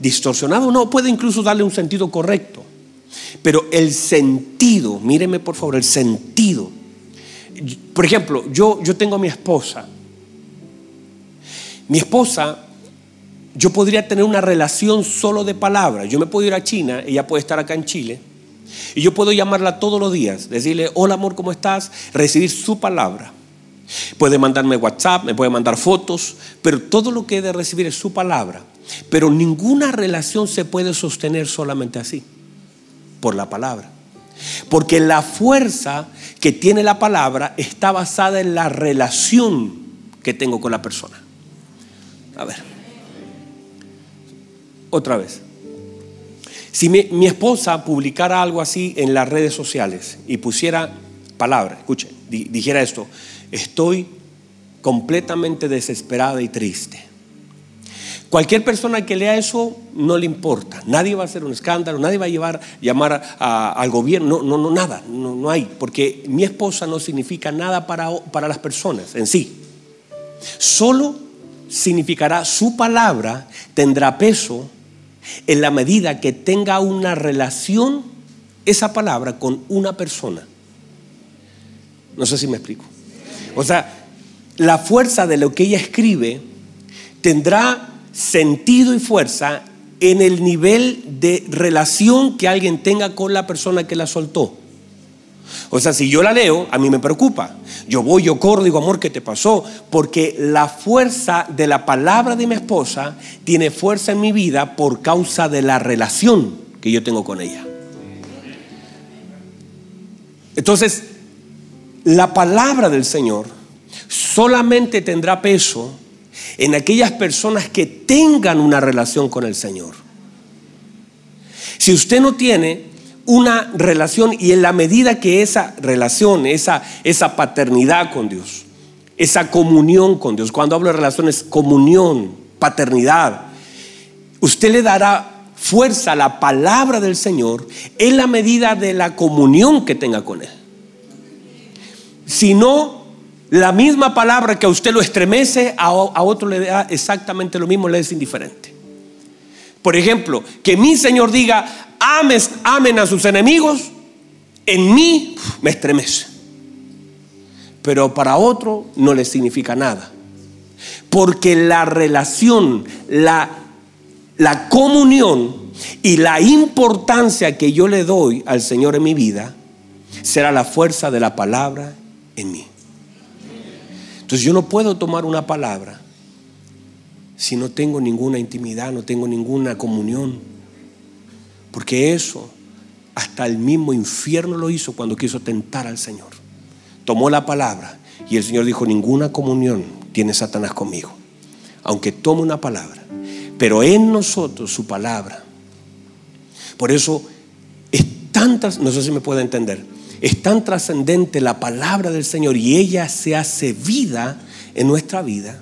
distorsionada o no, puede incluso darle un sentido correcto. Pero el sentido, míreme por favor, el sentido. Por ejemplo, yo, yo tengo a mi esposa. Mi esposa, yo podría tener una relación solo de palabras. Yo me puedo ir a China, ella puede estar acá en Chile. Y yo puedo llamarla todos los días, decirle, hola amor, ¿cómo estás? Recibir su palabra. Puede mandarme WhatsApp, me puede mandar fotos, pero todo lo que he de recibir es su palabra. Pero ninguna relación se puede sostener solamente así, por la palabra. Porque la fuerza que tiene la palabra está basada en la relación que tengo con la persona. A ver. Otra vez. Si mi, mi esposa publicara algo así en las redes sociales y pusiera palabra, escuche, dijera esto, estoy completamente desesperada y triste. Cualquier persona que lea eso no le importa. Nadie va a hacer un escándalo, nadie va a llevar, llamar al gobierno, no, no, nada, no, no, hay. Porque mi esposa no significa nada para, para las personas en sí. Solo significará su palabra, tendrá peso en la medida que tenga una relación, esa palabra, con una persona. No sé si me explico. O sea, la fuerza de lo que ella escribe tendrá sentido y fuerza en el nivel de relación que alguien tenga con la persona que la soltó. O sea, si yo la leo, a mí me preocupa. Yo voy, yo corro, digo, amor, ¿qué te pasó? Porque la fuerza de la palabra de mi esposa tiene fuerza en mi vida por causa de la relación que yo tengo con ella. Entonces, la palabra del Señor solamente tendrá peso en aquellas personas que tengan una relación con el Señor. Si usted no tiene una relación y en la medida que esa relación, esa, esa paternidad con Dios, esa comunión con Dios, cuando hablo de relaciones, comunión, paternidad, usted le dará fuerza a la palabra del Señor en la medida de la comunión que tenga con Él. Si no, la misma palabra que a usted lo estremece, a, otro le da exactamente lo mismo, le es indiferente. Por ejemplo, que mi Señor diga, Ames, amen a sus enemigos, en mí me estremece. Pero para otro no le significa nada. Porque la relación, la, la comunión y la importancia que yo le doy al Señor en mi vida será la fuerza de la palabra en mí. Entonces yo no puedo tomar una palabra si no tengo ninguna intimidad, no tengo ninguna comunión. Porque eso hasta el mismo infierno lo hizo cuando quiso tentar al Señor. Tomó la palabra y el Señor dijo, ninguna comunión tiene Satanás conmigo. Aunque tome una palabra. Pero en nosotros su palabra. Por eso es tantas, no sé si me puede entender, es tan trascendente la palabra del Señor y ella se hace vida en nuestra vida.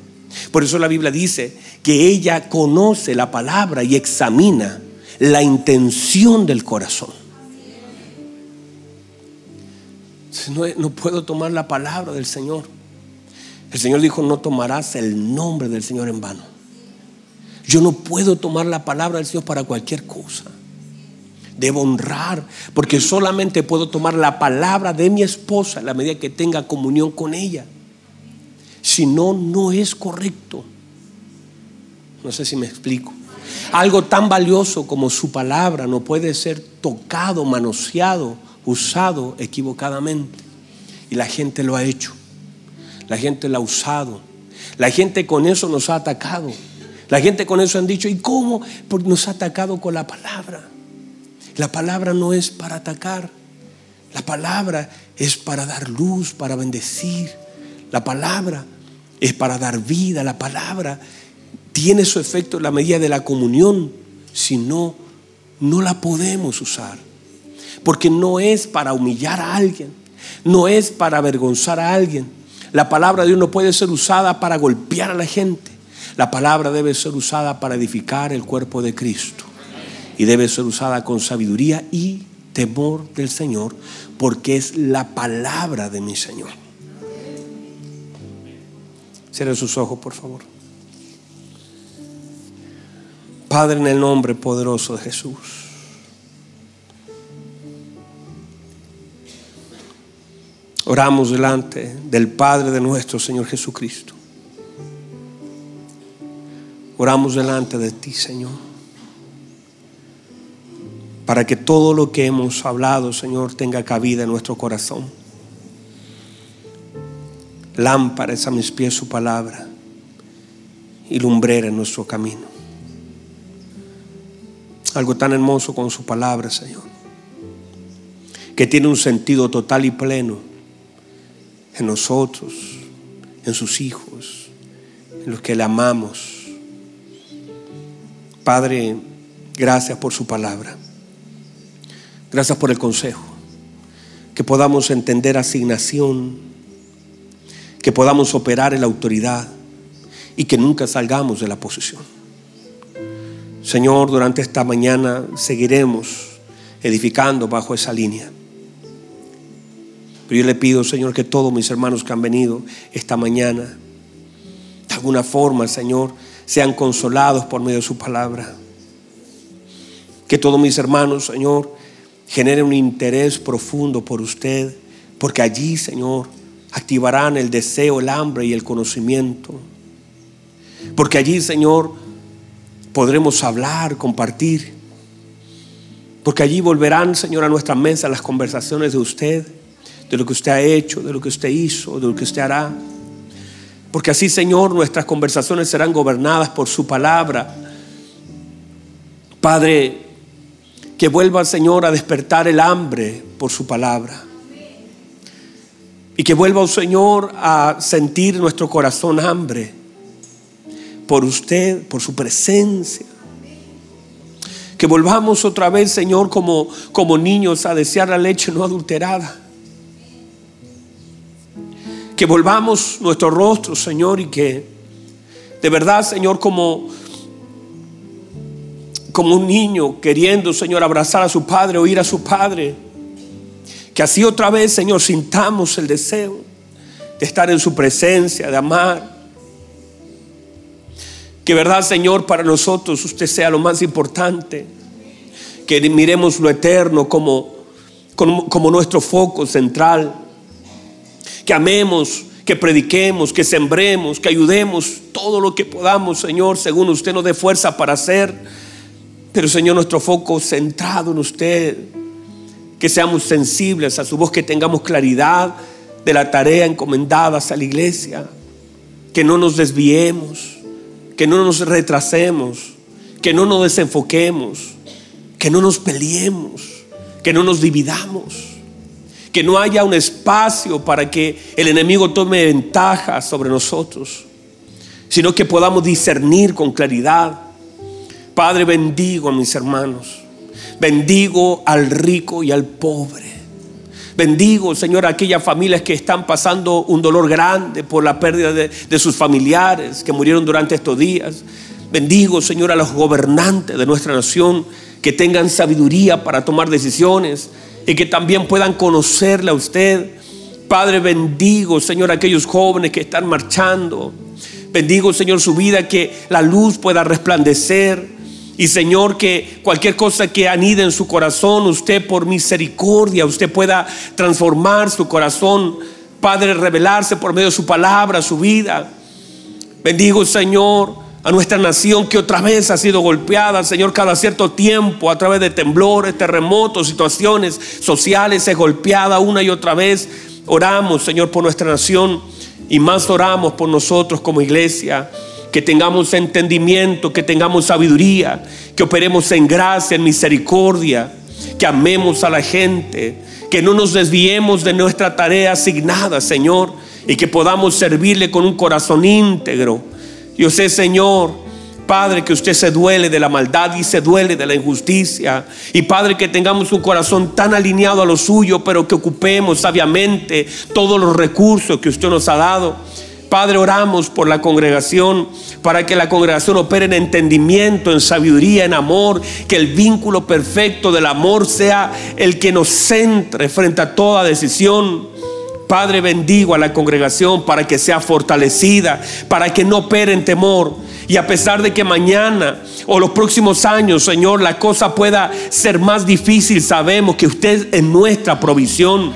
Por eso la Biblia dice que ella conoce la palabra y examina la intención del corazón. No, no puedo tomar la palabra del Señor. El Señor dijo, no tomarás el nombre del Señor en vano. Yo no puedo tomar la palabra del Señor para cualquier cosa. Debo honrar, porque solamente puedo tomar la palabra de mi esposa a la medida que tenga comunión con ella. Si no, no es correcto. No sé si me explico. Algo tan valioso como su palabra no puede ser tocado, manoseado, usado equivocadamente. Y la gente lo ha hecho. La gente lo ha usado. La gente con eso nos ha atacado. La gente con eso han dicho, ¿y cómo? Porque nos ha atacado con la palabra. La palabra no es para atacar. La palabra es para dar luz, para bendecir. La palabra es para dar vida. La palabra tiene su efecto en la medida de la comunión. Si no, no la podemos usar. Porque no es para humillar a alguien. No es para avergonzar a alguien. La palabra de Dios no puede ser usada para golpear a la gente. La palabra debe ser usada para edificar el cuerpo de Cristo. Y debe ser usada con sabiduría y temor del Señor, porque es la palabra de mi Señor. Cierre sus ojos, por favor. Padre, en el nombre poderoso de Jesús. Oramos delante del Padre de nuestro Señor Jesucristo. Oramos delante de ti, Señor. Para que todo lo que hemos hablado, Señor, tenga cabida en nuestro corazón. Lámpara es a mis pies su palabra y lumbrera en nuestro camino. Algo tan hermoso con su palabra, Señor, que tiene un sentido total y pleno en nosotros, en sus hijos, en los que le amamos Padre, gracias por su palabra. Gracias por el consejo. Que podamos entender asignación, que podamos operar en la autoridad y que nunca salgamos de la posición. Señor, durante esta mañana seguiremos edificando bajo esa línea. Pero yo le pido, Señor, que todos mis hermanos que han venido esta mañana, de alguna forma, Señor, sean consolados por medio de su palabra. Que todos mis hermanos, Señor, generen un interés profundo por usted, porque allí, Señor, activarán el deseo, el hambre y el conocimiento. Porque allí, Señor, podremos hablar, compartir. Porque allí volverán, Señor, a nuestra mesa las conversaciones de usted, de lo que usted ha hecho, de lo que usted hizo, de lo que usted hará. Porque así, Señor, nuestras conversaciones serán gobernadas por su palabra. Padre, que vuelva, Señor, a despertar el hambre por su palabra. Y que vuelva, oh Señor, a sentir nuestro corazón hambre por usted, por su presencia. Que volvamos otra vez, Señor, como, como niños a desear la leche no adulterada que volvamos nuestro rostro, Señor, y que de verdad, Señor, como, como un niño queriendo, Señor, abrazar a su padre, oír a su padre, que así otra vez, Señor, sintamos el deseo de estar en su presencia, de amar. Que verdad, Señor, para nosotros usted sea lo más importante. Que miremos lo eterno como, como, como nuestro foco central que amemos, que prediquemos, que sembremos, que ayudemos todo lo que podamos, Señor, según usted nos dé fuerza para hacer. Pero, Señor, nuestro foco centrado en usted, que seamos sensibles a su voz, que tengamos claridad de la tarea encomendada a la iglesia, que no nos desviemos, que no nos retrasemos, que no nos desenfoquemos, que no nos peleemos, que no nos dividamos que no haya un espacio para que el enemigo tome ventaja sobre nosotros, sino que podamos discernir con claridad. Padre, bendigo a mis hermanos, bendigo al rico y al pobre. Bendigo, Señor, a aquellas familias que están pasando un dolor grande por la pérdida de, sus familiares que murieron durante estos días. Bendigo, Señor, a los gobernantes de nuestra nación que tengan sabiduría para tomar decisiones y que también puedan conocerle a usted. Padre, bendigo, Señor, a aquellos jóvenes que están marchando. Bendigo, Señor, su vida, que la luz pueda resplandecer. Y Señor, que cualquier cosa que anide en su corazón, usted por misericordia, usted pueda transformar su corazón. Padre, revelarse por medio de su palabra, su vida. Bendigo, Señor a nuestra nación que otra vez ha sido golpeada, Señor, cada cierto tiempo a través de temblores, terremotos, situaciones sociales, es golpeada una y otra vez. Oramos, Señor, por nuestra nación y más oramos por nosotros como iglesia. Que tengamos entendimiento, que tengamos sabiduría, que operemos en gracia, en misericordia, que amemos a la gente, que no nos desviemos de nuestra tarea asignada, Señor, y que podamos servirle con un corazón íntegro yo sé, Señor, Padre, que usted se duele de la maldad y se duele de la injusticia. Y Padre, que tengamos un corazón tan alineado a lo suyo, pero que ocupemos sabiamente todos los recursos que usted nos ha dado. Padre, oramos por la congregación, para que la congregación opere en entendimiento, en sabiduría, en amor, que el vínculo perfecto del amor sea el que nos centre frente a toda decisión. Padre, bendigo a la congregación para que sea fortalecida, para que no opere en temor. Y a pesar de que mañana o los próximos años, Señor, la cosa pueda ser más difícil, sabemos que usted es nuestra provisión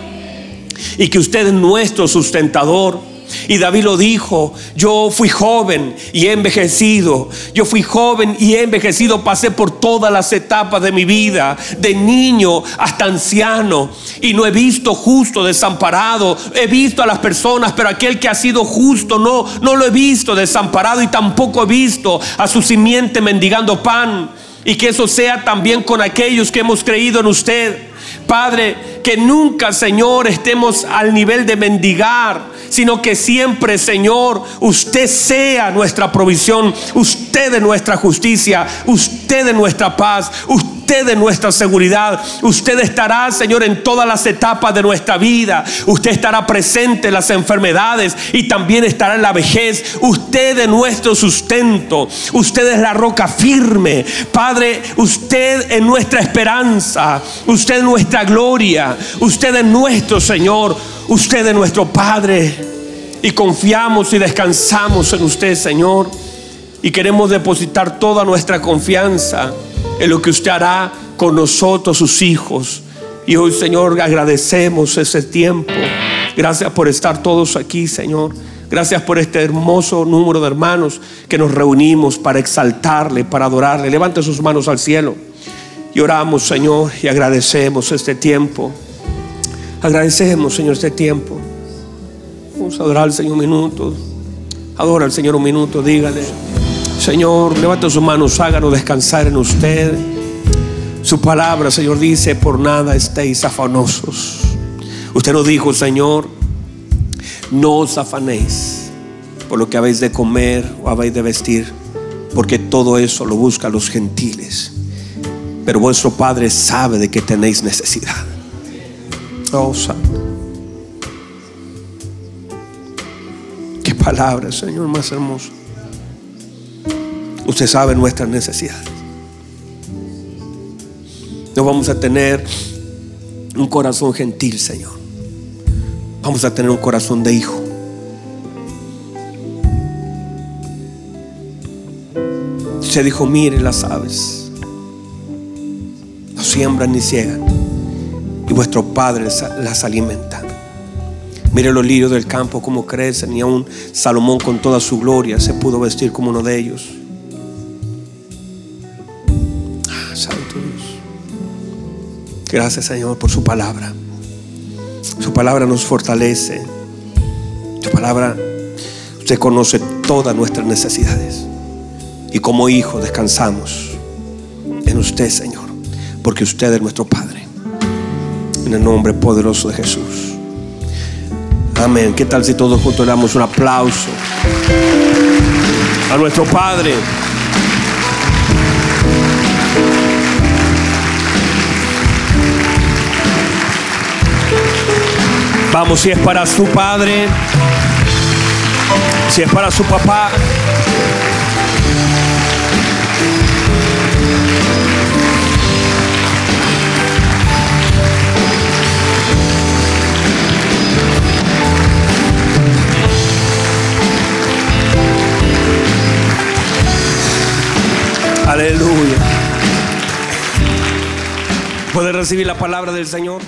y que usted es nuestro sustentador. Y David lo dijo, yo fui joven y he envejecido, yo fui joven y he envejecido, pasé por todas las etapas de mi vida, de niño hasta anciano, y no he visto justo desamparado, he visto a las personas, pero aquel que ha sido justo no, no lo he visto desamparado y tampoco he visto a su simiente mendigando pan. Y que eso sea también con aquellos que hemos creído en usted. Padre, que nunca, Señor, estemos al nivel de mendigar, sino que siempre, Señor, usted sea nuestra provisión, usted de nuestra justicia, usted de nuestra paz, usted de nuestra seguridad. Usted estará, Señor, en todas las etapas de nuestra vida. Usted estará presente en las enfermedades y también estará en la vejez. Usted de nuestro sustento. Usted es la roca firme. Padre, usted es nuestra esperanza. Usted es nuestra gloria. Usted es nuestro Señor. Usted es nuestro Padre. Y confiamos y descansamos en usted, Señor. Y queremos depositar toda nuestra confianza en lo que usted hará con nosotros, sus hijos. Y hoy, Señor, agradecemos ese tiempo. Gracias por estar todos aquí, Señor. Gracias por este hermoso número de hermanos que nos reunimos para exaltarle, para adorarle. Levante sus manos al cielo. Y oramos, Señor, y agradecemos este tiempo. Agradecemos, Señor, este tiempo. Vamos a adorar al Señor un minuto. Adora al Señor un minuto, dígale. Señor, levante sus manos, háganos descansar en usted. Su palabra, Señor, dice, por nada estéis afanosos. Usted nos dijo, Señor, no os afanéis por lo que habéis de comer o habéis de vestir, porque todo eso lo buscan los gentiles. Pero vuestro Padre sabe de que tenéis necesidad. Oh, Santo. Qué palabra, Señor, más hermoso. Usted sabe nuestras necesidades. No vamos a tener un corazón gentil, Señor. Vamos a tener un corazón de hijo. Se dijo, mire las aves. No siembran ni ciegan. Y vuestro Padre las alimenta. Mire los lirios del campo como crecen y aún Salomón con toda su gloria se pudo vestir como uno de ellos. Gracias Señor por su palabra. Su palabra nos fortalece. Su palabra, usted conoce todas nuestras necesidades. Y como hijo descansamos en usted, Señor, porque usted es nuestro Padre. En el nombre poderoso de Jesús. Amén. ¿Qué tal si todos juntos le damos un aplauso a nuestro Padre? Vamos, si es para su padre, si es para su papá. Aleluya. ¿Puede recibir la palabra del Señor?